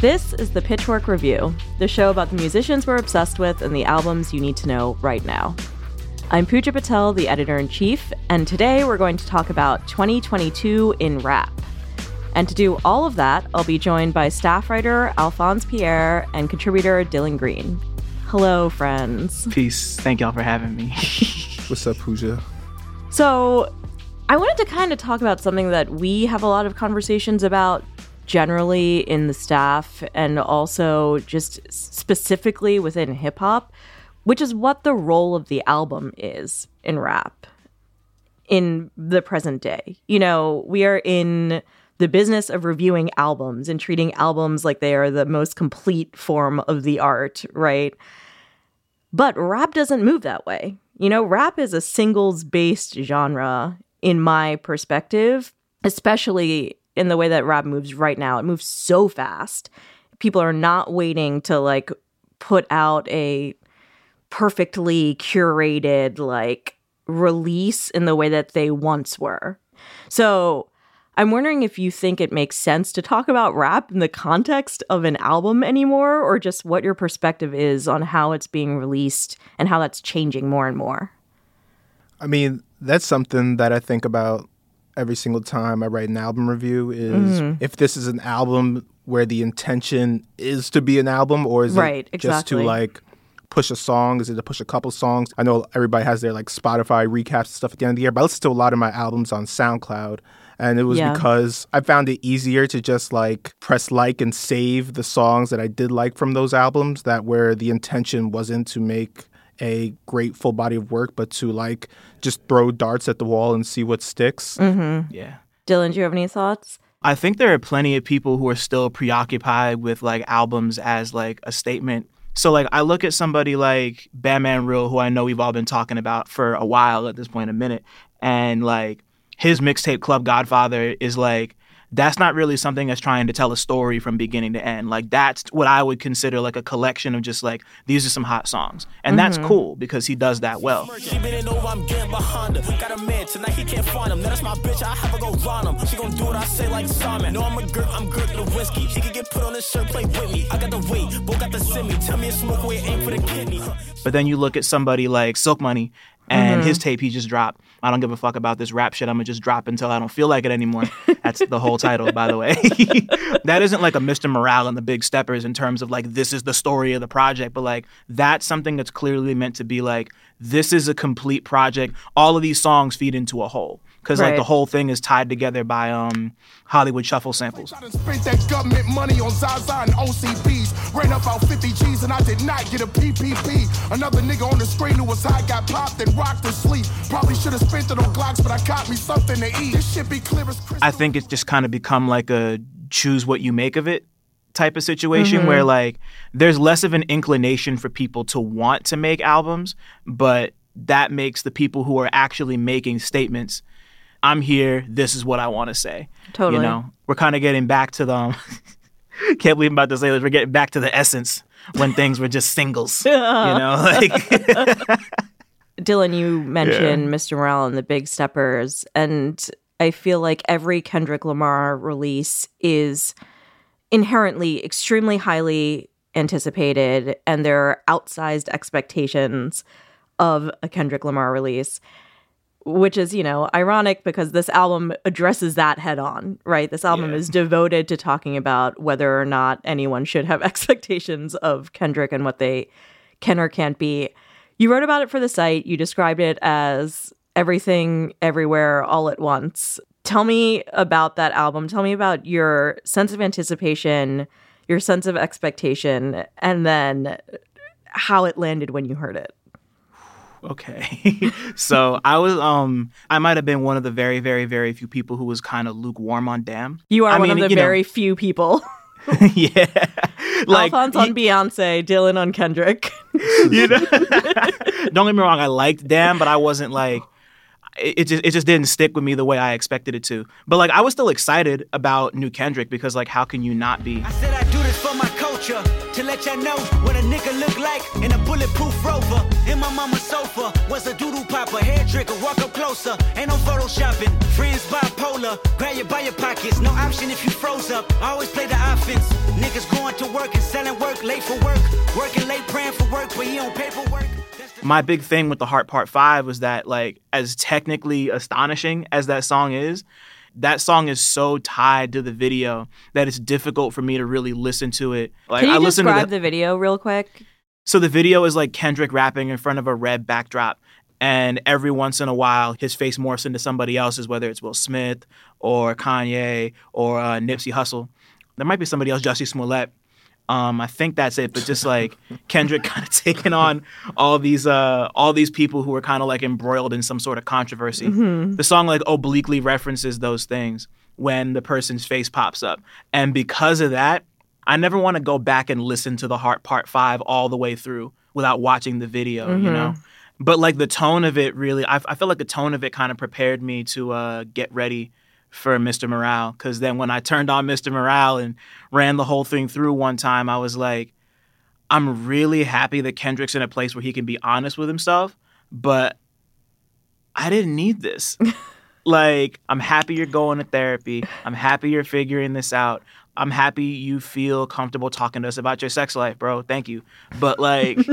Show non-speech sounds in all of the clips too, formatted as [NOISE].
This is the Pitchfork Review, the show about the musicians we're obsessed with and the albums you need to know right now. I'm Puja Patel, the editor in chief, and today we're going to talk about 2022 in rap. And to do all of that, I'll be joined by staff writer Alphonse Pierre and contributor Dylan Green. Hello, friends. Peace. Thank y'all for having me. [LAUGHS] What's up, Puja? So, I wanted to kind of talk about something that we have a lot of conversations about generally in the staff and also just specifically within hip hop, which is what the role of the album is in rap in the present day. You know, we are in the business of reviewing albums and treating albums like they are the most complete form of the art, right? But rap doesn't move that way. You know, rap is a singles based genre in my perspective, especially in the way that rap moves right now. It moves so fast. People are not waiting to like put out a perfectly curated like release in the way that they once were. So, I'm wondering if you think it makes sense to talk about rap in the context of an album anymore, or just what your perspective is on how it's being released and how that's changing more and more. I mean, that's something that I think about every single time I write an album review is mm-hmm. if this is an album where the intention is to be an album or is right, it exactly. just to like push a song? Is it to push a couple songs? I know everybody has their like Spotify recaps and stuff at the end of the year, but I listen to a lot of my albums on SoundCloud. And it was yeah. because I found it easier to just like press like and save the songs that I did like from those albums that where the intention wasn't to make a great full body of work, but to like just throw darts at the wall and see what sticks. Mm-hmm. Yeah. Dylan, do you have any thoughts? I think there are plenty of people who are still preoccupied with like albums as like a statement. So like I look at somebody like Bandmanrill, who I know we've all been talking about for a while at this point, in a minute, and like his mixtape Club Godfather is like that's not really something that's trying to tell a story from beginning to end. Like that's what I would consider like a collection of just like these are some hot songs, and mm-hmm. that's cool because he does that well. But then you look at somebody like Silk Money, and mm-hmm. his tape he just dropped. I don't give a fuck about this rap shit. I'm gonna just drop until I don't feel like it anymore. That's the whole title, by the way. [LAUGHS] that isn't like a Mr. Morale and the Big Steppers in terms of like this is the story of the project, but like that's something that's clearly meant to be like this is a complete project. All of these songs feed into a whole because right. like the whole thing is tied together by um Hollywood shuffle samples. Spent that government money on Zaza and OCBs. Ran about 50 G's and I did not get a PPP. Another nigga on the screen who was high got popped and rocked to sleep. Probably should have spent it on Glocks, but I caught me something to eat. This shit be clear as crystal. I think it's just kind of become like a choose what you make of it type of situation mm-hmm. where like there's less of an inclination for people to want to make albums, but that makes the people who are actually making statements I'm here. This is what I want to say. Totally. You know, we're kind of getting back to the. Um, [LAUGHS] can't believe I'm about to say this. We're getting back to the essence when [LAUGHS] things were just singles. [LAUGHS] you know, like. Dylan, you mentioned yeah. Mr. Morale and the Big Steppers, and I feel like every Kendrick Lamar release is inherently extremely highly anticipated, and there are outsized expectations of a Kendrick Lamar release which is, you know, ironic because this album addresses that head on, right? This album yeah. is devoted to talking about whether or not anyone should have [LAUGHS] expectations of Kendrick and what they can or can't be. You wrote about it for the site. You described it as everything, everywhere, all at once. Tell me about that album. Tell me about your sense of anticipation, your sense of expectation, and then how it landed when you heard it. Okay. [LAUGHS] so I was um I might have been one of the very, very, very few people who was kind of lukewarm on Damn. You are I one mean, of the you know- very few people. [LAUGHS] [LAUGHS] yeah. Like Alphonse on Beyonce, Dylan on Kendrick. you know don't get me wrong i liked damn but i wasn't like it, it just it just didn't stick with me the way i expected it to but like i was still excited about new kendrick because like how can you not be I culture to let y'all know what a nigga look like in a bulletproof rover. In my mama's sofa was a doodle popper, hair trigger, walk up closer. Ain't no photoshopping. Friends bipolar, grab you by your pockets. No option if you froze up. Always play the offense. Niggas going to work and selling work, late for work, working late, praying for work, but he on paperwork. My big thing with the heart part five was that like as technically astonishing as that song is that song is so tied to the video that it's difficult for me to really listen to it like Can you i listen to describe the, the video real quick? So the video is like Kendrick rapping in front of a red backdrop. And every once in a while, his face morphs into somebody else's, whether it's Will Smith or Kanye or uh, Nipsey Hussle. There might be somebody else, Jussie Smollett. Um, I think that's it. But just like Kendrick [LAUGHS] kind of taking on all these uh, all these people who were kind of like embroiled in some sort of controversy. The song like obliquely references those things when the person's face pops up, and because of that, I never want to go back and listen to the Heart Part Five all the way through without watching the video. You know. But like the tone of it really, I, I feel like the tone of it kind of prepared me to uh, get ready for Mr. Morale. Because then when I turned on Mr. Morale and ran the whole thing through one time, I was like, I'm really happy that Kendrick's in a place where he can be honest with himself, but I didn't need this. [LAUGHS] like, I'm happy you're going to therapy. I'm happy you're figuring this out. I'm happy you feel comfortable talking to us about your sex life, bro. Thank you. But like, [LAUGHS]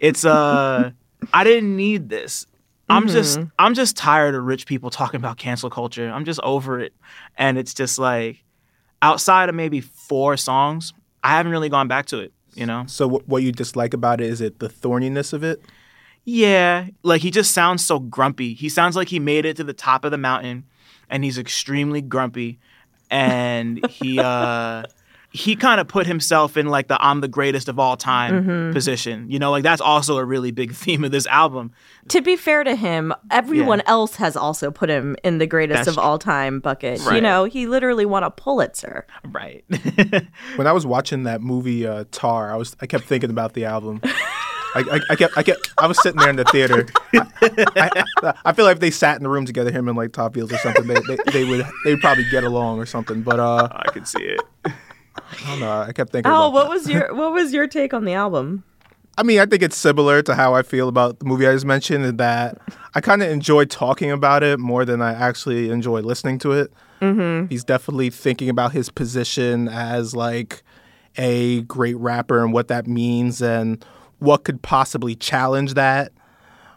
it's uh, I didn't need this. I'm just I'm just tired of rich people talking about cancel culture. I'm just over it. And it's just like outside of maybe four songs, I haven't really gone back to it, you know? So wh- what you dislike about it is it the thorniness of it? Yeah, like he just sounds so grumpy. He sounds like he made it to the top of the mountain and he's extremely grumpy and he [LAUGHS] uh he kind of put himself in like the I'm the greatest of all time position. You know, like that's also a really big [LAUGHS] theme of this album. To be fair to him, everyone Yeah. else has also put him in the greatest That's of all time bucket. You know, he literally won a Pulitzer. Right. [LAUGHS] When I was watching that movie uh, Tar, I was I kept thinking about the album. I, I, I kept I kept I was sitting there in the theater. I, I, I feel like if they sat in the room together, him and like Todd Fields or something, they, they, they would they would probably get along or something. But uh, I can see it. I don't know. I kept thinking. Oh, what that. was your [LAUGHS] what was your take on the album? I mean, I think it's similar to how I feel about the movie I just mentioned, in that I kind of enjoy talking about it more than I actually enjoy listening to it. Mm-hmm. He's definitely thinking about his position as like a great rapper and what that means and what could possibly challenge that,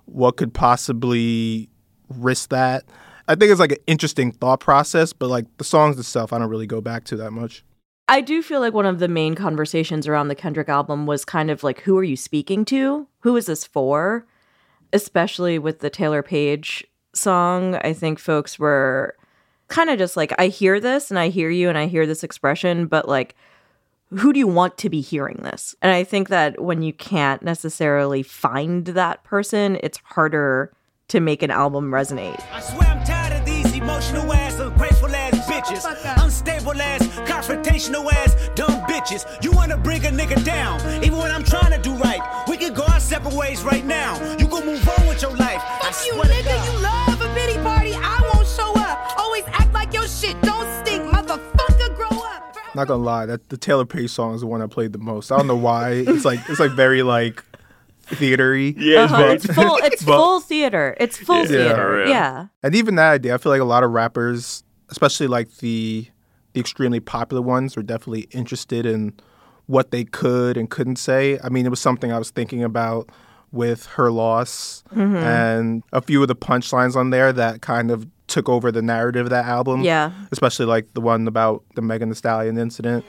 what could possibly risk that. I think it's like an interesting thought process, but like the songs itself, I don't really go back to that much. I do feel like one of the main conversations around the Kendrick album was kind of like, who are you speaking to? Who is this for? Especially with the Taylour Paige song. I think folks were kind of just like, I hear this and I hear you and I hear this expression, but like, who do you want to be hearing this? And I think that when you can't necessarily find that person, it's harder to make an album resonate. I swear I'm tired of these emotional ass, ungrateful ass bitches. Unstable ass, confrontational ass, dumb bitches. You wanna bring a nigga down, even when I'm trying to do right. We can go our separate ways right now. You can move on with your life. I Fuck you, swear nigga. You love a pity party. I won't show up. Always act like your shit don't stink. Motherfucker, grow up. Not gonna lie, that the Taylour Paige song is the one I played the most. I don't know why. It's like it's like very like theatery. Yeah, Uh-huh. It's full. It's but- full theater. It's full Yeah. theater. Yeah. Yeah. And even that idea, I feel like a lot of rappers, especially like the the extremely popular ones, were definitely interested in what they could and couldn't say. I mean, it was something I was thinking about with her loss mm-hmm. and a few of the punchlines on there that kind of took over the narrative of that album. Yeah. Especially like the one about the Megan Thee Stallion incident.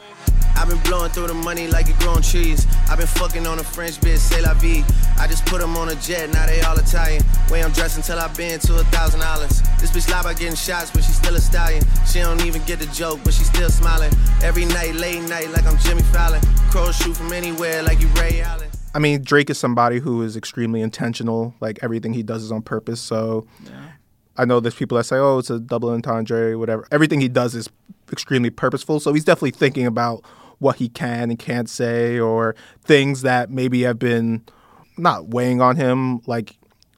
I I've been blowing through the money like it growing trees. I've been fucking on a French bitch, say la vie. I just put them on a jet, now they all Italian. Way I'm dressed until I've been to a thousand dollars. This bitch lie about getting shots, but she's still a stallion. She don't even get the joke, but she's still smiling. Every night, late night, like I'm Jimmy Fallon. Crows shoot from anywhere, like you Ray Allen. I mean, Drake is somebody who is extremely intentional. Like everything he does is on purpose. So yeah. I know there's people that say, "Oh, it's a double entendre, whatever." Everything he does is extremely purposeful. So he's definitely thinking about what he can and can't say, or things that maybe have been not weighing on him. Like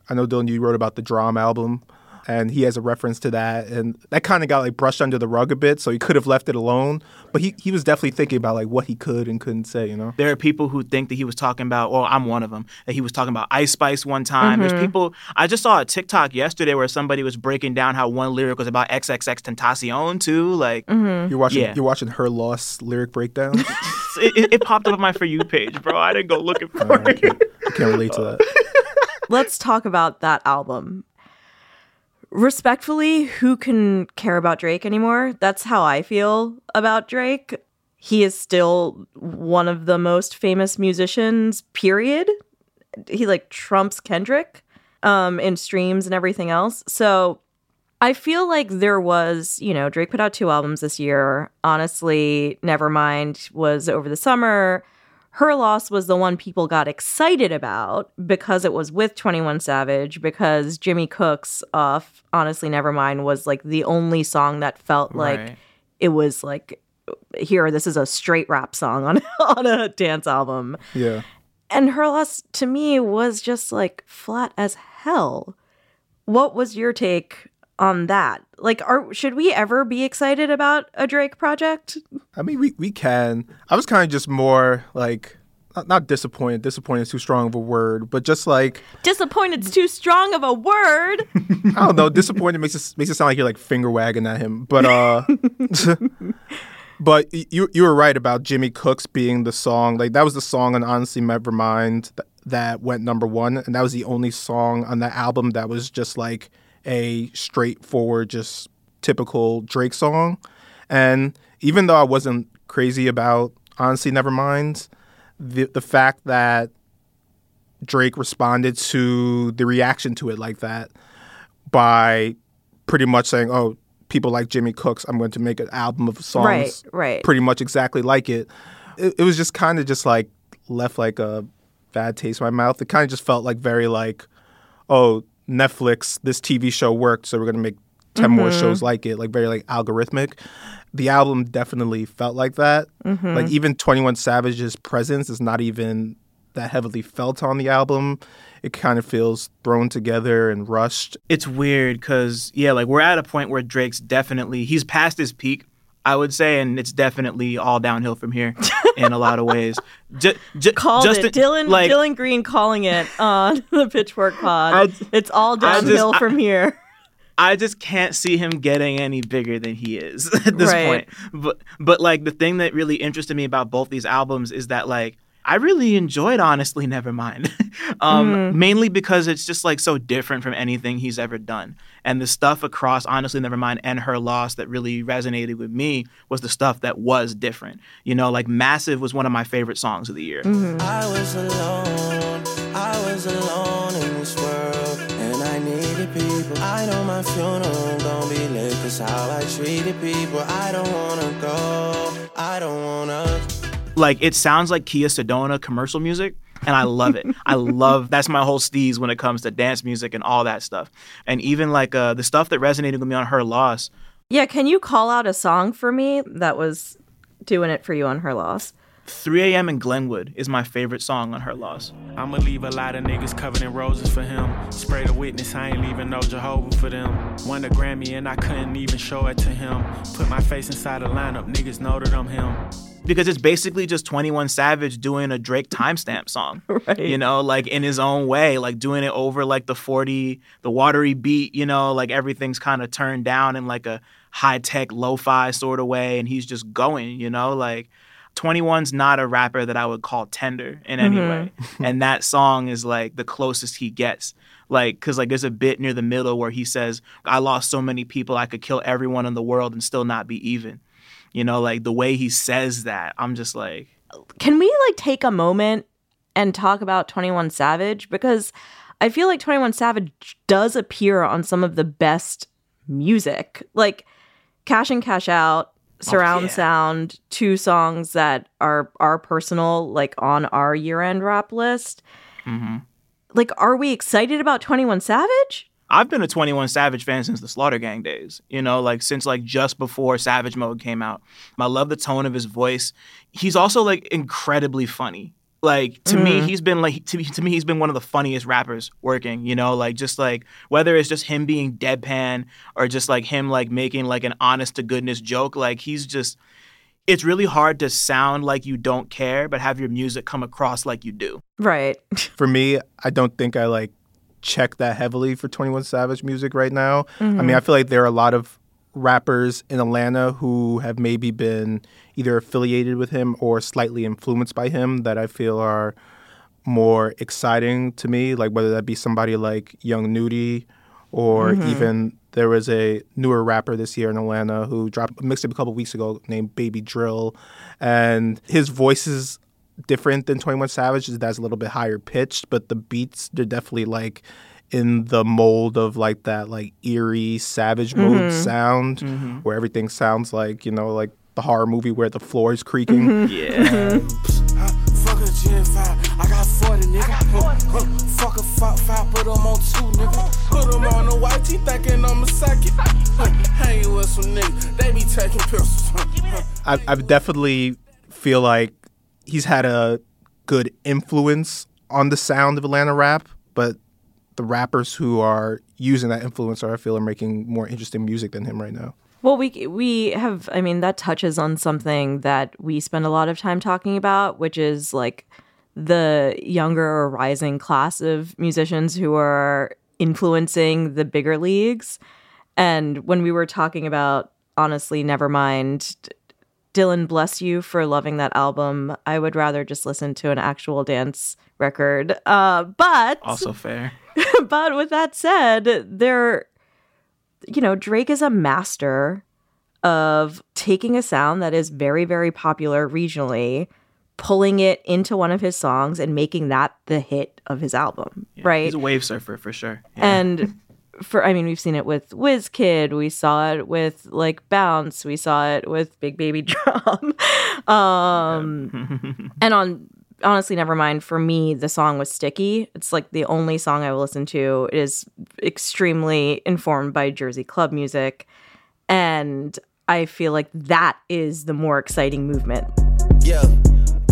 I know Dylan, you wrote about the Drum album and he has a reference to that and that kind of got like brushed under the rug a bit so he could have left it alone but he, he was definitely thinking about like what he could and couldn't say you know? There are people who think that he was talking about well i'm one of them that he was talking about ice spice one time. Mm-hmm. there's people i just saw a tiktok yesterday where somebody was breaking down how one lyric was about XXXTentacion too like mm-hmm. you're watching yeah. you're watching her lost lyric breakdown? [LAUGHS] It, it, it, popped up on my for you page bro. I didn't go looking for uh, it I can't, I can't relate to that. [LAUGHS] Let's talk about that album respectfully, who can care about Drake anymore? That's how I feel about Drake. He is still one of the most famous musicians, period. He like trumps Kendrick um, in streams and everything else. So I feel like there was, you know, Drake put out two albums this year. Honestly, Nevermind was over the summer. Her Loss was the one people got excited about because it was with 21 Savage, because Jimmy Cooks off Honestly Nevermind was like the only song that felt like right. it was like here this is a straight rap song on [LAUGHS] on a dance album. Yeah. And Her Loss to me was just like flat as hell. What was your take on that. Like, are should we ever be excited about a Drake project? I mean, we we can. I was kind of just more like not, not disappointed. Disappointed is too strong of a word, but just like disappointed's too strong of a word. [LAUGHS] I don't know. Disappointed makes it makes it sound like you're like finger wagging at him, but uh. [LAUGHS] but you you were right about Jimmy Cooks being the song. Like that was the song on Honestly Nevermind that, that went number one, and that was the only song on that album that was just like a straightforward, just typical Drake song. And even though I wasn't crazy about Honestly Nevermind, the the fact that Drake responded to the reaction to it like that by pretty much saying, "Oh, people like Jimmy Cooks, I'm going to make an album of songs right, right. pretty much exactly like it." It, it was just kind of just like left like a bad taste in my mouth. It kind of just felt like very like, "Oh, Netflix, this TV show worked, so we're gonna make 10 mm-hmm. more shows like it, like very like algorithmic. The album definitely felt like that. Mm-hmm. Like even 21 Savage's presence is not even that heavily felt on the album. It kind of feels thrown together and rushed. It's weird because yeah, like we're at a point where Drake's definitely he's past his peak I would say, and it's definitely all downhill from here in a lot of ways. [LAUGHS] J- j- Called it, Dylan. Like, Dylan Green calling it on [LAUGHS] the Pitchfork Pod. I, it's all downhill just, from I, here. I just can't see him getting any bigger than he is [LAUGHS] at this right. point. But but like the thing that really interested me about both these albums is that like I really enjoyed Honestly Nevermind. [LAUGHS] um, mm. Mainly because it's just like so different from anything he's ever done. And the stuff across Honestly Nevermind and Her Loss that really resonated with me was the stuff that was different. You know, like Massive was one of my favorite songs of the year. Mm-hmm. I was alone, I was alone in this world, and I needed people. I know my funeral don't be lit, cause how I treated people. I don't wanna go, I don't wanna like it sounds like Kia Sedona commercial music and I love it. I [LAUGHS] love that's my whole steez when it comes to dance music and all that stuff. And even like uh, the stuff that resonated with me on her loss. Yeah, can you call out a song for me that was doing it for you on her loss? 3 a.m. in Glenwood is my favorite song on her loss. I'ma leave a lot of niggas covered in roses for him. Spray the witness, I ain't leaving no Jehovah for them. Won a Grammy and I couldn't even show it to him. Put my face inside the lineup, niggas know that I'm him because it's basically just 21 Savage doing a Drake timestamp song. [LAUGHS] Right. You know, like in his own way, like doing it over like the 40, the watery beat, you know, like everything's kind of turned down in like a high tech lo fi sort of way. And he's just going, you know, like 21's not a rapper that I would call tender in any mm-hmm. way. [LAUGHS] and that song is like the closest he gets. Like, cause like there's a bit near the middle where he says, I lost so many people, I could kill everyone in the world and still not be even You know, like the way he says that, I'm just like, can we like take a moment and talk about 21 Savage because I feel like 21 Savage does appear on some of the best music. Like Cash in Cash Out, surround oh, yeah. sound, two songs that are are personal like on our year-end rap list. Mm-hmm. Like are we excited about 21 Savage? I've been a 21 Savage fan since the Slaughter Gang days, you know, like since like just before Savage Mode came out. I love the tone of his voice. He's also like incredibly funny. Like to mm. me, he's been like to, to me, he's been one of the funniest rappers working. You know, like just like whether it's just him being deadpan or just like him like making like an honest to goodness joke. Like he's just, it's really hard to sound like you don't care, but have your music come across like you do. Right. [LAUGHS] For me, I don't think I like check that heavily for 21 Savage music right now. Mm-hmm. I mean, mm-hmm. I feel like there are a lot of rappers in Atlanta who have maybe been either affiliated with him or slightly influenced by him that I feel are more exciting to me, like whether that be somebody like Young Nudy or mm-hmm. even there was a newer rapper this year in Atlanta who dropped a mixtape a couple weeks ago named Baby Drill, and his voice is different than Twenty One Savage. That's a little bit higher pitched, but the beats they're definitely like in the mold of like that like eerie savage mode mm-hmm. sound mm-hmm. where everything sounds like you know like the horror movie where the floor is creaking. Mm-hmm. Yeah. Fuck a Gen 5, I got 40, nigga. Fuck a five, five, put them on two, nigga. Put them on the white tee, thinking I'm a psychic. Hanging with some niggas, they be taking pistols. I, I definitely feel like he's had a good influence on the sound of Atlanta rap, but the rappers who are using that influence are, I feel, are making more interesting music than him right now. Well, we we have. I mean, that touches on something that we spend a lot of time talking about, which is like the younger or rising class of musicians who are influencing the bigger leagues. And when we were talking about honestly, never mind. Dylan, bless you for loving that album. I would rather just listen to an actual dance record. Uh, but also fair. [LAUGHS] but with that said, there, you know, Drake is a master of taking a sound that is very, very popular regionally, pulling it into one of his songs and making that the hit of his album, yeah, right? He's a wave surfer for sure. Yeah. And [LAUGHS] for, I mean, we've seen it with Wizkid, we saw it with like Bounce, we saw it with Big Baby [LAUGHS] Drum. um, [LAUGHS] and on honestly never mind. For me the song was sticky. It's like the only song i will listen to. It is extremely informed by jersey club music. And i feel like that is the more exciting movement. Yeah.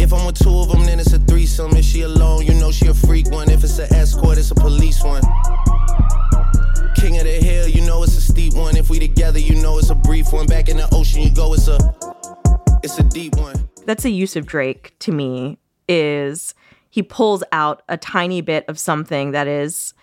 If i'm with two of them then it's a threesome. If she alone you know she a freak one. If it's an escort it's a police one know it's a back in the ocean you go it's a it's a deep one that's a use of drake to me is he pulls out a tiny bit of something that is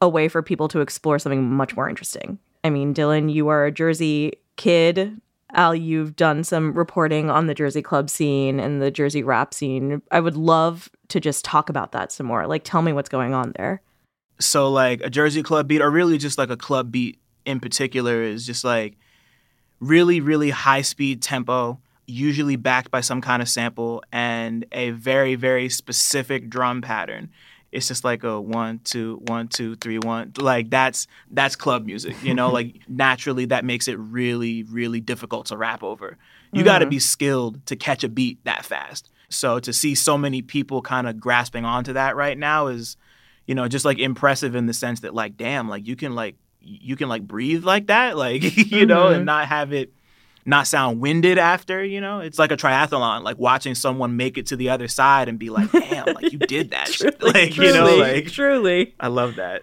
a way for people to explore something much more interesting. I mean, Dylan, you are a Jersey kid. Al, you've done some reporting on the Jersey club scene and the Jersey rap scene. I would love to just talk about that some more. Like, tell me what's going on there. So, like, a Jersey club beat, or really just like a club beat in particular, is just like really, really high speed tempo usually backed by some kind of sample and a very very specific drum pattern. It's just like a one two one two three one like that's that's club music you know? [LAUGHS] Like naturally that makes it really really difficult to rap over. You mm-hmm. got to be skilled to catch a beat that fast. So to see so many people kind of grasping onto that right now is you know just like impressive in the sense that like damn like you can like you can like breathe like that like [LAUGHS] you mm-hmm. know and mm-hmm. not have it not sound winded after, you know? It's like a triathlon, like watching someone make it to the other side and be like, damn, like you did [LAUGHS] that truly. [LAUGHS] Like, truly, you know, like truly. I love that.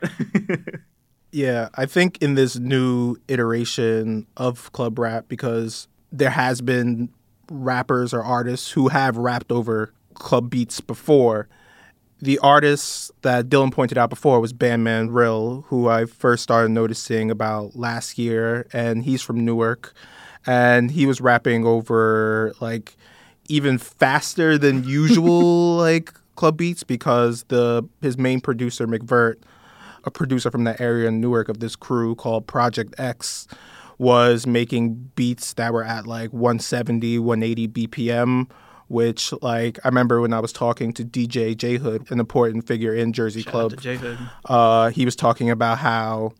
yeah, I think in this new iteration of club rap, because there has been rappers or artists who have rapped over club beats before. The artist that Dylan pointed out before was Bandmanrill, who I first started noticing about last year, and he's from Newark. And he was rapping over like even faster than usual [LAUGHS] like club beats because the his main producer Mcvertt, a producer from that area in Newark of this crew called Project X, was making beats that were at like 170, 180 BPM which like I remember when I was talking to DJ Jayhood, an important figure in Jersey Shout Club. out to Jayhood. Uh, he was talking about how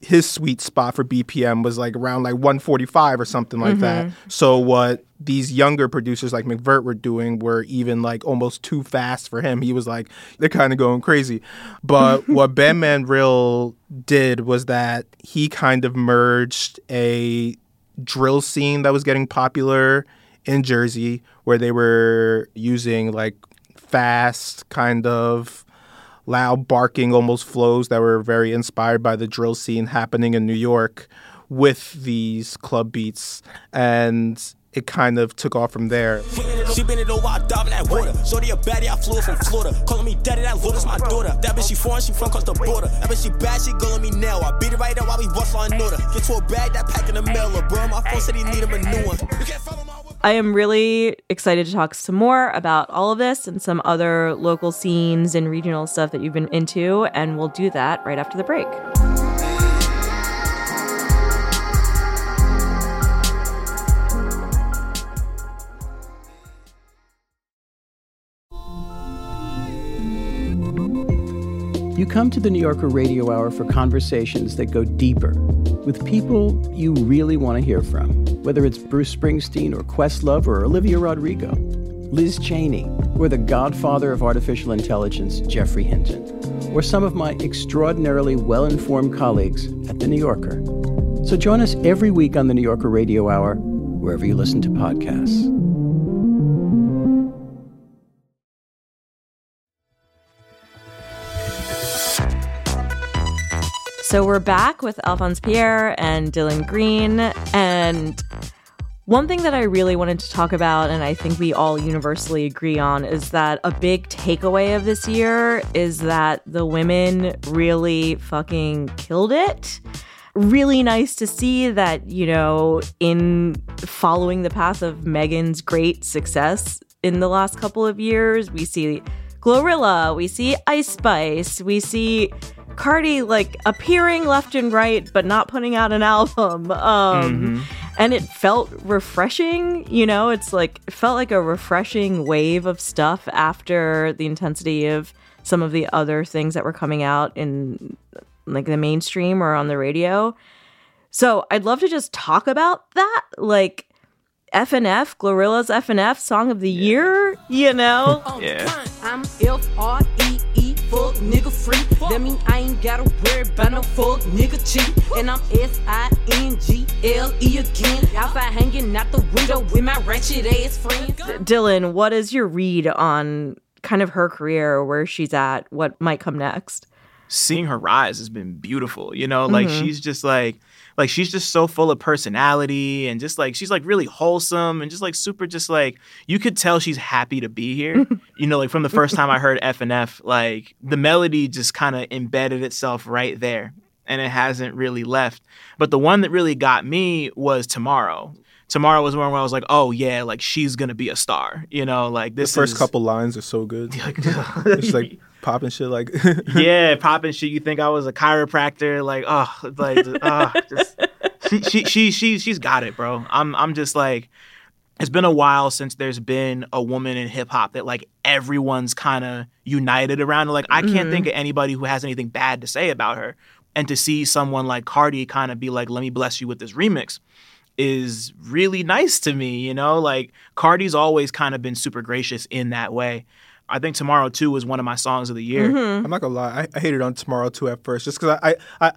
his sweet spot for BPM was like around like 145 or something like that. So what these younger producers like Mcvertt were doing were even like almost too fast for him. He was like, they're kind of going crazy. But [LAUGHS] what Bandmanrill did was that he kind of merged a drill scene that was getting popular in Jersey where they were using like fast kind of loud barking almost flows that were very inspired by the drill scene happening in New York with these club beats and it kind of took off from there. She been it over, I dive in that water. Shorty a baddie, I flew from Florida. Calling me daddy, that Lotus my daughter. That bitch she foreign, she from across the border. That bitch she bad, she gulling me now. I beat it right up while we bust on order. Get to a bag, that pack in the mail. Bro, my phone said he need him a new one. I am really excited to talk some more about all of this and some other local scenes and regional stuff that you've been into, and we'll do that right after the break. You come to the New Yorker Radio Hour for conversations that go deeper with people you really want to hear from, whether it's Bruce Springsteen or Questlove or Olivia Rodrigo, Liz Cheney, or the godfather of artificial intelligence, Geoffrey Hinton, or some of my extraordinarily well informed colleagues at The New Yorker. So join us every week on the New Yorker Radio Hour, wherever you listen to podcasts. So we're back with Alphonse Pierre and Dylan Green. And one thing that I really wanted to talk about, and I think we all universally agree on, is that a big takeaway of this year is that the women really fucking killed it. Really nice to see that, you know, in following the path of Megan's great success in the last couple of years, we see Glorilla, we see Ice Spice, we see Cardi like appearing left and right, but not putting out an album. [LAUGHS] Um, And it felt refreshing, you know, it's like, it felt like a refreshing wave of stuff after the intensity of some of the other things that were coming out in like the mainstream or on the radio. So I'd love to just talk about that. Like, FNF, Glorilla's FNF Song of the Year, you know? [LAUGHS] Yeah. I'm F R E E, fuck nigga free. That mean I ain't gotta worry about no fuck nigga cheat. And I'm S I N G L E again. Outside hanging out the window with my ratchet ass friends. Dylan, what is your read on kind of her career, where she's at, what might come next? seeing her rise has been beautiful. You know, like mm-hmm. she's just like like she's just so full of personality and just like she's like really wholesome and just like super just like you could tell she's happy to be here. [LAUGHS] you know, like from the first time I heard F and F, like the melody just kind of embedded itself right there and it hasn't really left. But the one that really got me was Tomorrow. Tomorrow was one where I was like, "Oh yeah, like she's gonna be a star," you know. Like The this first is- couple lines are so good. [LAUGHS] it's like popping shit like [LAUGHS] yeah, popping shit. You think I was a chiropractor? Like, oh, like, oh, just, she, she, she, she, she's got it, bro. I'm, I'm just like, it's been a while since there's been a woman in hip hop that like everyone's kind of united around. Like, I can't mm-hmm. think of anybody who has anything bad to say about her. And to see someone like Cardi kind of be like, "Let me bless you with this remix," is really nice to me. You know, like Cardi's always kind of been super gracious in that way. I think Tomorrow Too was one of my songs of the year. Mm-hmm. I'm not gonna lie, I, I hated on Tomorrow too at first, just because I, I, I,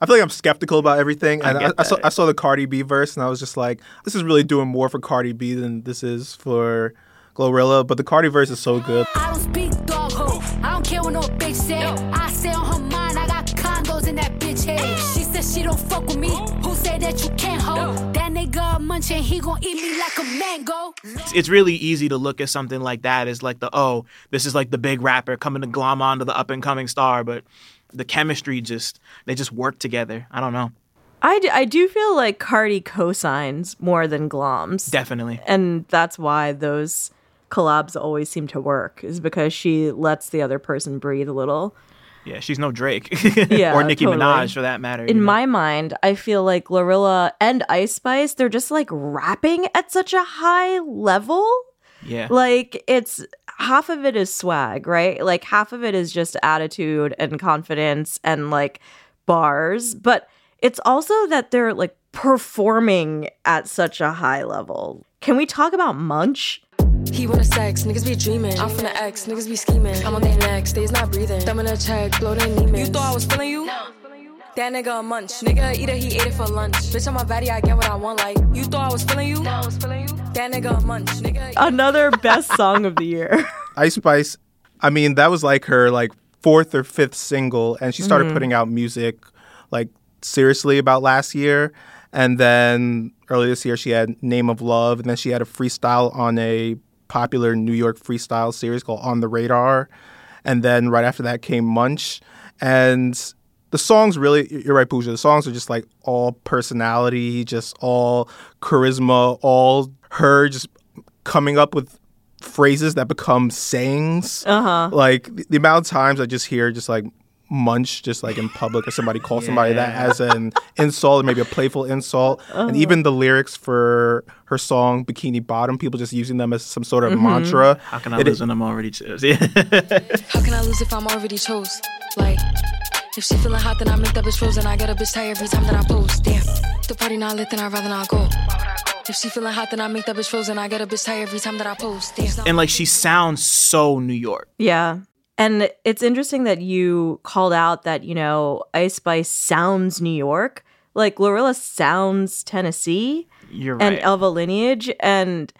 I feel like I'm skeptical about everything, and I, get I, saw that. I saw the Cardi B verse, and I was just like, this is really doing more for Cardi B than this is for Glorilla. But the Cardi verse is so good. I don't speak dog ho. I don't care what no bitch say. I say on her mind, I got condos in that bitch head. She said she don't fuck with me. Who said that you can't hold? That nigga munching, he gon' eat me like a mango. It's, it's really easy to look at something like that as like the oh, this is like the big rapper coming to glom onto the up and coming star, but the chemistry just they just work together. I don't know. I do, I do feel like Cardi cosigns more than Gloms. Definitely. and that's why those collabs always seem to work is because she lets the other person breathe a little Yeah, she's no Drake. [LAUGHS] Yeah, or Nicki totally. Minaj for that matter. In know? my mind, I feel like Glorilla and Ice Spice, they're just like rapping at such a high level. Yeah. Like it's half of it is swag, right? Like half of it is just attitude and confidence and like bars, but it's also that they're like performing at such a high level. Can we talk about Munch? He wanna sex, niggas be dreaming. I'm from the X, niggas be scheming. I'm on their next, days not breathing. Thumb in a check, blow their Neiman. You thought I was feeling you? That nigga a munch. Nigga eat it, he ate it for lunch. Bitch, on my body, I get what I want. Like, you thought I was feeling you? I was feeling you. That nigga a munch. Nigga. Another best [LAUGHS] song of the year. Ice Spice, I mean, that was like her like fourth or fifth single, and she started Mhm. putting out music like seriously about last year. And then earlier this year, she had Name of Love, and then she had a freestyle on a popular New York freestyle series called On the Radar. And then right after that came Munch. And the songs really, you're right, Puja, the songs are just like all personality, just all charisma, all her just coming up with phrases that become sayings. Uh-huh. Like the, the amount of times I just hear just like munch just like in public or somebody call somebody that as an insult or maybe a playful insult. And Uh-huh. even the lyrics for her song Bikini Bottom, people just using them as some sort of Mm-hmm. Mhm. mantra. How can I It- lose when I'm already chose? Yeah. [LAUGHS] How can I lose if I'm already chose? Like, if she feeling hot, then I make that bitch frozen. I get a bitch tired every time that I post. Damn, the party not lit, then I'd rather not go. If she feeling hot, then I make that bitch frozen. I get a bitch tired every time that I post. Damn. and like she sounds so New York. Yeah. And it's interesting that you called out that, you know, Ice Spice sounds New York. Like Glorilla sounds Tennessee You're and. Elva lineage. And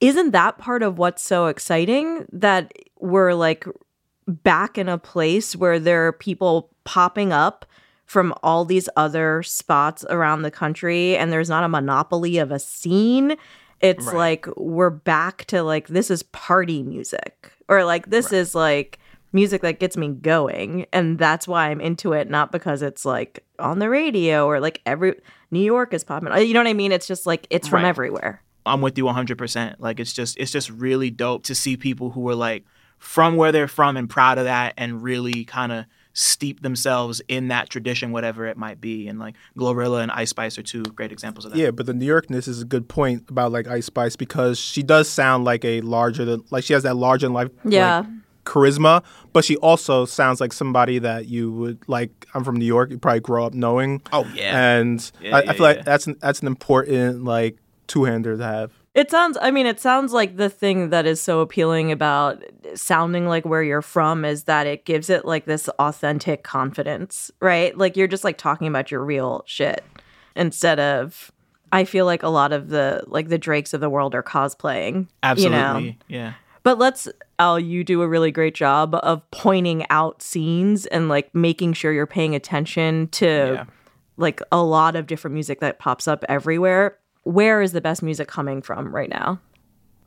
isn't that part of what's so exciting that we're like back in a place where there are people popping up from all these other spots around the country and there's not a monopoly of a scene it's Right. like we're back to like this is party music or like this is like music that gets me going and that's why i'm into it not because it's like on the radio or like every new york is popping uh, you know what i mean it's just like it's from Right. everywhere I'm with you 100%. Like it's just it's just really dope to see people who are like from where they're from and proud of that and really kind of steep themselves in that tradition whatever it might be and like Glorilla and Ice Spice are two great examples of that. Yeah, but the New Yorkness is a good point about like Ice Spice because she does sound like a larger than like she has that larger than life Yeah. like, charisma, but she also sounds like somebody that you would like. I'm from New York. You probably grow up knowing. Oh, yeah. and Yeah, I, yeah, I feel yeah. like that's an, that's an important like two hander to have. It sounds, I mean, it sounds like the thing that is so appealing about sounding like where you're from is that it gives it like this authentic confidence, right? Like you're just like talking about your real shit instead of, I feel like a lot of the, like the Drakes of the world are cosplaying. Absolutely. You know? Yeah. But let's, Al, you do a really great job of pointing out scenes and like making sure you're paying attention to Yeah. like a lot of different music that pops up everywhere. Where is the best music coming from right now?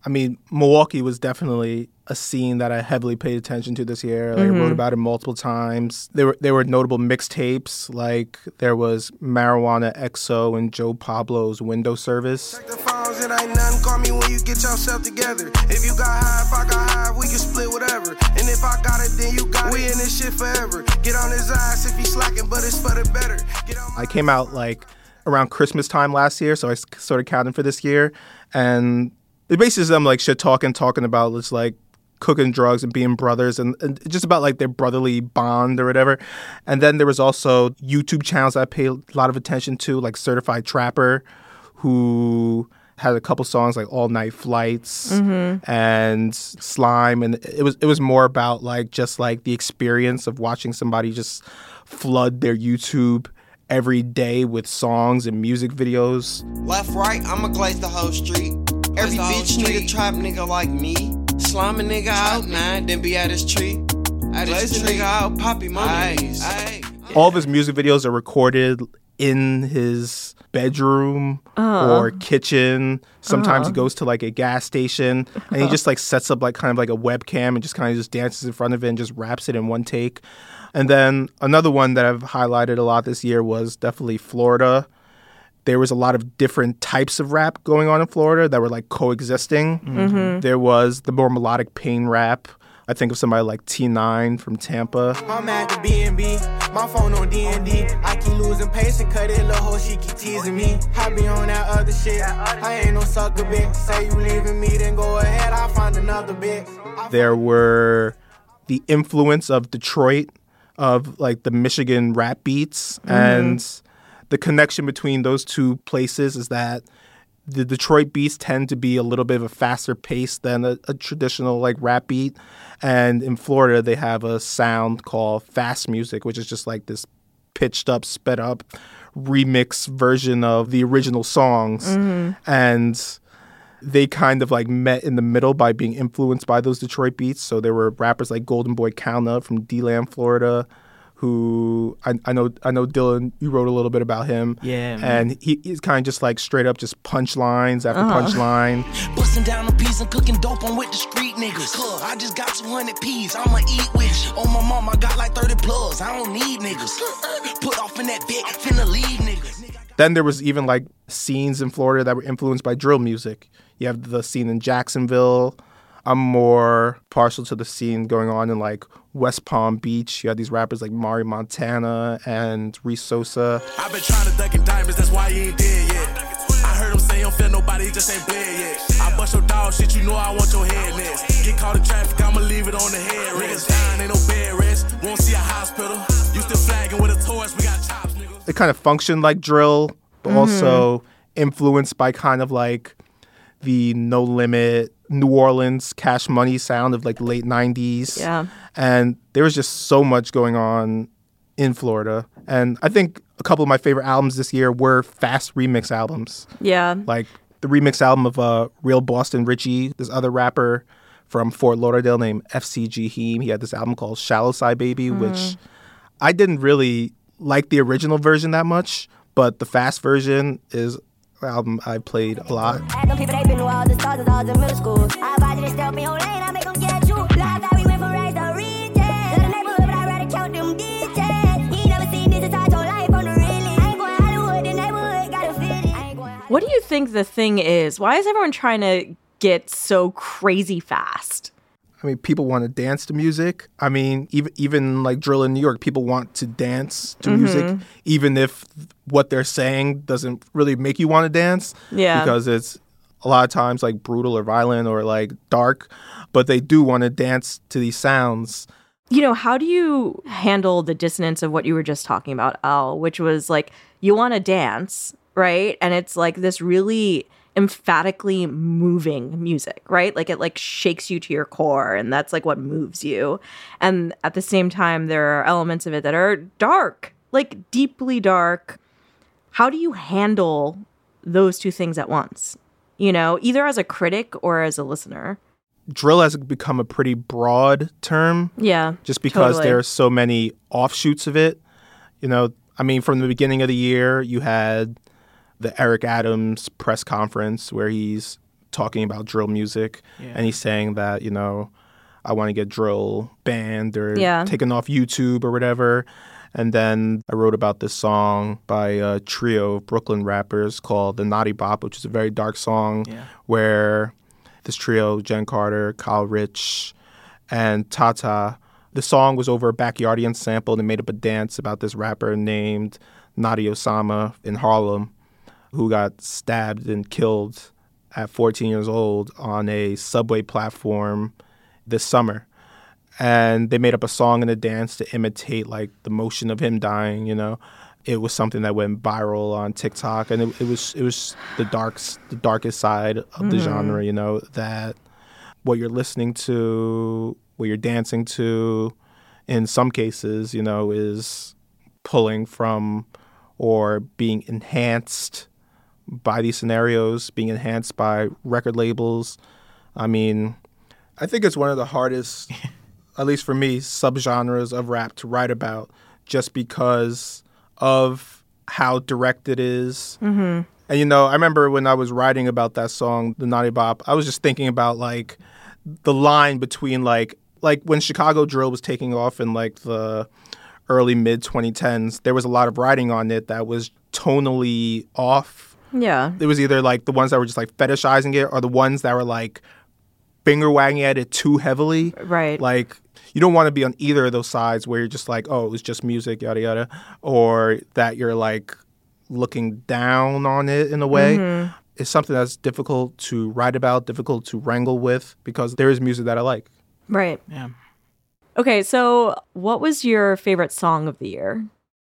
I mean, Milwaukee was definitely a scene that I heavily paid attention to this year. Like, I Mhm. wrote about it multiple times. There were there were notable mixtapes, like there was Marijuana XO and Joe Pablo's Window Service. phones, it ain't nothing. Call me when you get yourself together. If you got high, if I got high, we can split whatever. And if I got it, then you got it. We in this shit forever. Get on his ass if he slacking, but it's for the better. Get on I came out like around Christmas time last year, so I started counting for this year, and it basically is them like shit talking, talking about just like cooking drugs and being brothers, and, and just about like their brotherly bond or whatever. And then there was also YouTube channels I paid a lot of attention to, like Certified Trapper, who had a couple songs like All Night Flights Mhm. and Slime, and it was it was more about like just like the experience of watching somebody just flood their YouTube every day with songs and music videos. Left, right, I'ma glaze the whole street. Every the whole bitch need a trap nigga like me. Slime a nigga out nine, then be at his tree. At his tree. nigga out, poppy Ayy, mummies. ayy. All of his music videos are recorded in his bedroom Uh. or kitchen. Sometimes Uh. he goes to like a gas station and he just like sets up like kind of like a webcam and just kind of just dances in front of it and just raps it in one take. And then another one that I've highlighted a lot this year was definitely Florida. There was a lot of different types of rap going on in Florida that were like coexisting. Mhm. There was the more melodic pain rap I think of somebody like T9 from Tampa. I'm at the B&B, my phone on D&D. I keep losing pace and cut it, little hoe, she keep teasing me. I be on that other shit, I ain't no sucker bitch. Say you leaving me, then go ahead, I'll find another bitch. There were the influence of Detroit, of like the Michigan rap beats, mm-hmm. and the connection between those two places is that the Detroit beats tend to be a little bit of a faster pace than a, a, traditional like rap beat. And in Florida, they have a sound called fast music, which is just like this pitched up, sped up remix version of the original songs. Mm-hmm. And they kind of like met in the middle by being influenced by those Detroit beats. So there were rappers like Golden Boy Counta from DeLand, Florida, who I, I, know I know Dylan, you wrote a little bit about him. Yeah. Man. And he, he's kind of just like straight up just punchlines after uh-huh. punchline. Busting down the peas and cooking dope on with the street niggas. I just got 200 peas, I'ma eat with. On my mom, I got like 30 plugs. I don't need niggas. Put off in that bit, finna leave niggas. Then there was even like scenes in Florida that were influenced by drill music. You have the scene in Jacksonville. I'm more partial to the scene going on in like West Palm Beach. You had these rappers like Mari Montana and Reese Sosa. I've been trying to duck in diamonds, that's why he ain't dead yet. I heard him say he don't feel nobody, he just ain't bled yet. I bust your dog shit, you know I want your head next. Get caught in traffic, I'ma leave it on the head rest. Dying, ain't no bed rest. Won't see a hospital. You still flagging with a torch, we got chops, niggas. It kind of functioned like drill, but mm-hmm. also influenced by kind of like the no limit New Orleans cash money sound of like late 90s. Yeah. And there was just so much going on in Florida. And I think a couple of my favorite albums this year were fast remix albums. Yeah. Like the remix album of uh, Real Boston Richey, this other rapper from Fort Lauderdale named FCG Heem. He had this album called Shallow Side Baby, mm. which I didn't really like the original version that much, but the fast version is album I played a lot. What do you think the thing is? Why is everyone trying to get so crazy fast? I mean, people want to dance to music. I mean, even even like drill in New York, people want to dance to mm-hmm. music, even if what they're saying doesn't really make you want to dance. Yeah, because it's a lot of times like brutal or violent or like dark, but they do want to dance to these sounds. You know, how do you handle the dissonance of what you were just talking about, Al, which was like you want to dance, right? And it's like this really emphatically moving music, right? Like it like shakes you to your core and that's like what moves you. And at the same time there are elements of it that are dark, like deeply dark. How do you handle those two things at once? You know, either as a critic or as a listener. Drill has become a pretty broad term. Yeah. Just because totally. there are so many offshoots of it. You know, I mean, from the beginning of the year, you had the Eric Adams press conference where he's talking about drill music yeah. and he's saying that, you know, I want to get drill banned or yeah. taken off YouTube or whatever. And then I wrote about this song by a trio of Brooklyn rappers called The Notti Bop, which is a very dark song yeah. where this trio, Jenn Carter, Kyle Richh, and Tata, the song was over a backyardian sample and they made up a dance about this rapper named Notti Osama in Harlem who got stabbed and killed at 14 years old on a subway platform this summer. And they made up a song and a dance to imitate like the motion of him dying, you know. It was something that went viral on TikTok and it, it was it was the darks the darkest side of mm. the mm-hmm. genre, you know, that what you're listening to, what you're dancing to, in some cases, you know, is pulling from or being enhanced by these scenarios, being enhanced by record labels. I mean, I think it's one of the hardest, [LAUGHS] at least for me, subgenres of rap to write about just because of how direct it is. Mm-hmm. And you know, I remember when I was writing about that song, The Notti Bop, I was just thinking about like the line between like like when Chicago drill was taking off in like the early mid 2010s, there was a lot of writing on it that was tonally off yeah. It was either like the ones that were just like fetishizing it or the ones that were like finger wagging at it too heavily. Right. Like you don't want to be on either of those sides where you're just like, oh, it's just music, yada yada, or that you're like looking down on it in a way. Mm-hmm. It's something that's difficult to write about, difficult to wrangle with, because there is music that I like. Right. Yeah. Okay, so what was your favorite song of the year?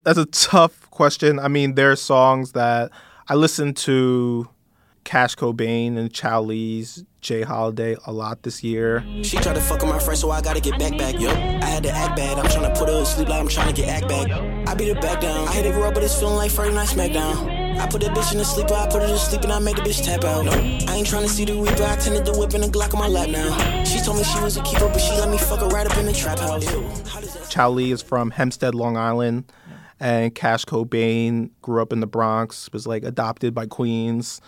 That's a tough question. I mean, there are songs that I listen to Cash Cobain and Chow Lee's Jay Holiday a lot this year. She tried to fuck with my friend, so I gotta get back back. Yo, I had to act bad. I'm trying to put her to sleep like I'm trying to get act back. I beat her back down. I hit it raw, but it's feeling like Friday Night SmackDown. I put a bitch in the sleeper, I put her to sleep and I made the bitch tap out. No, I ain't trying to see the reaper, I tended to whip in a Glock on my lap now. She told me she was a keeper, but she let me fuck her right up in the trap house. Chow Lee is from Hempstead, Long Island, and Cash Cobain grew up in the Bronx, was like adopted by Queens.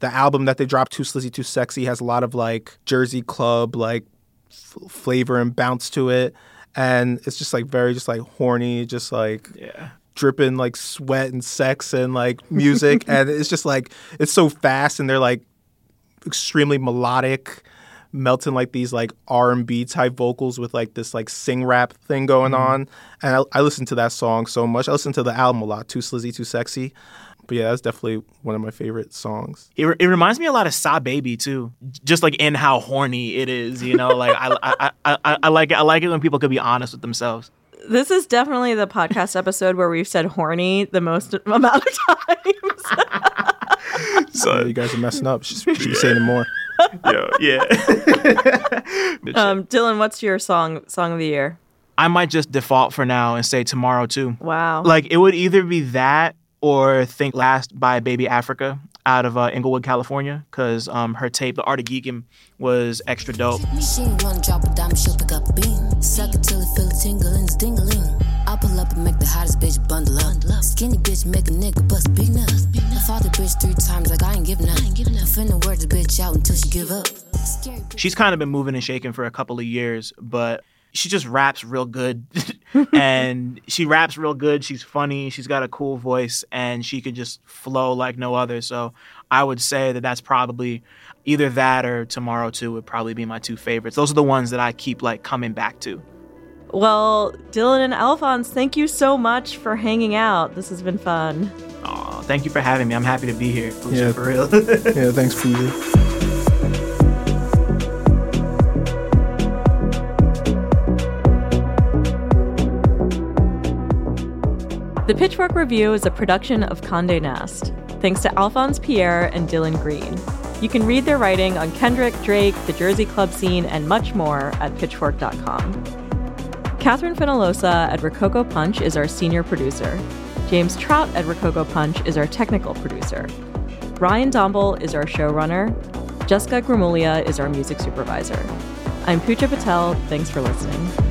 The album that they dropped, Too Slizzy, Too Sexy, has a lot of like Jersey club like f- flavor and bounce to it, and it's just like very just like horny, just like yeah. dripping like sweat and sex and like music, [LAUGHS] and it's just like it's so fast, and they're like extremely melodic melting like these like r&b type vocals with like this like sing rap thing going Mm-hmm. on and I, I listen to that song so much i listen to the album a lot too slizzy too sexy but yeah that's definitely one of my favorite songs It, re- it reminds me a lot of Saw Baby too, just like in how horny it is. You know, like I, I, I, I, I like it. I like it when people could be honest with themselves. This is definitely the podcast episode where we've said horny the most [LAUGHS] amount of times. [LAUGHS] so you guys are messing up should, should be saying it more [LAUGHS] yeah [LAUGHS] yeah um, Dylan, what's your song song of the year? I might just default for now and say tomorrow too. Wow. Like it would either be that or Think Last by Baby Africa out of uh, Inglewood, California, because um, her tape, The Art of Geeking, was extra dope. She ain't wanna drop a dime, she'll pick up a beam. Suck it till it feel a tingle and it's dingling. I pull up and make the hottest bitch bundle up. Skinny bitch make a nigga bust big nuts. I fought the bitch three times like I ain't giving up. I finna wear the bitch out until she give up. She's kind of been moving and shaking for a couple of years, but she just raps real good. [LAUGHS] and she raps real good. She's funny. She's got a cool voice, and she could just flow like no other. So I would say that that's probably either that or Tomorrow Too would probably be my two favorites. Those are the ones that I keep like coming back to. Well, Dylan and Alphonse, thank you so much for hanging out. This has been fun. Aw, thank you for having me. I'm happy to be here. Puja, Yeah. for real. [LAUGHS] yeah thanks Puja. The Pitchfork Review is a production of Conde Nast. Thanks to Alphonse Pierre and Dylan Green. You can read their writing on Kendrick, Drake, the Jersey Club scene, and much more at pitchfork.com. Catherine Fenolosa at Rococo Punch is our senior producer. James Trout at Rococo Punch is our technical producer. Ryan Dombal is our showrunner. Jessica Gramuglia is our music supervisor. I'm Puja Patel. Thanks for listening.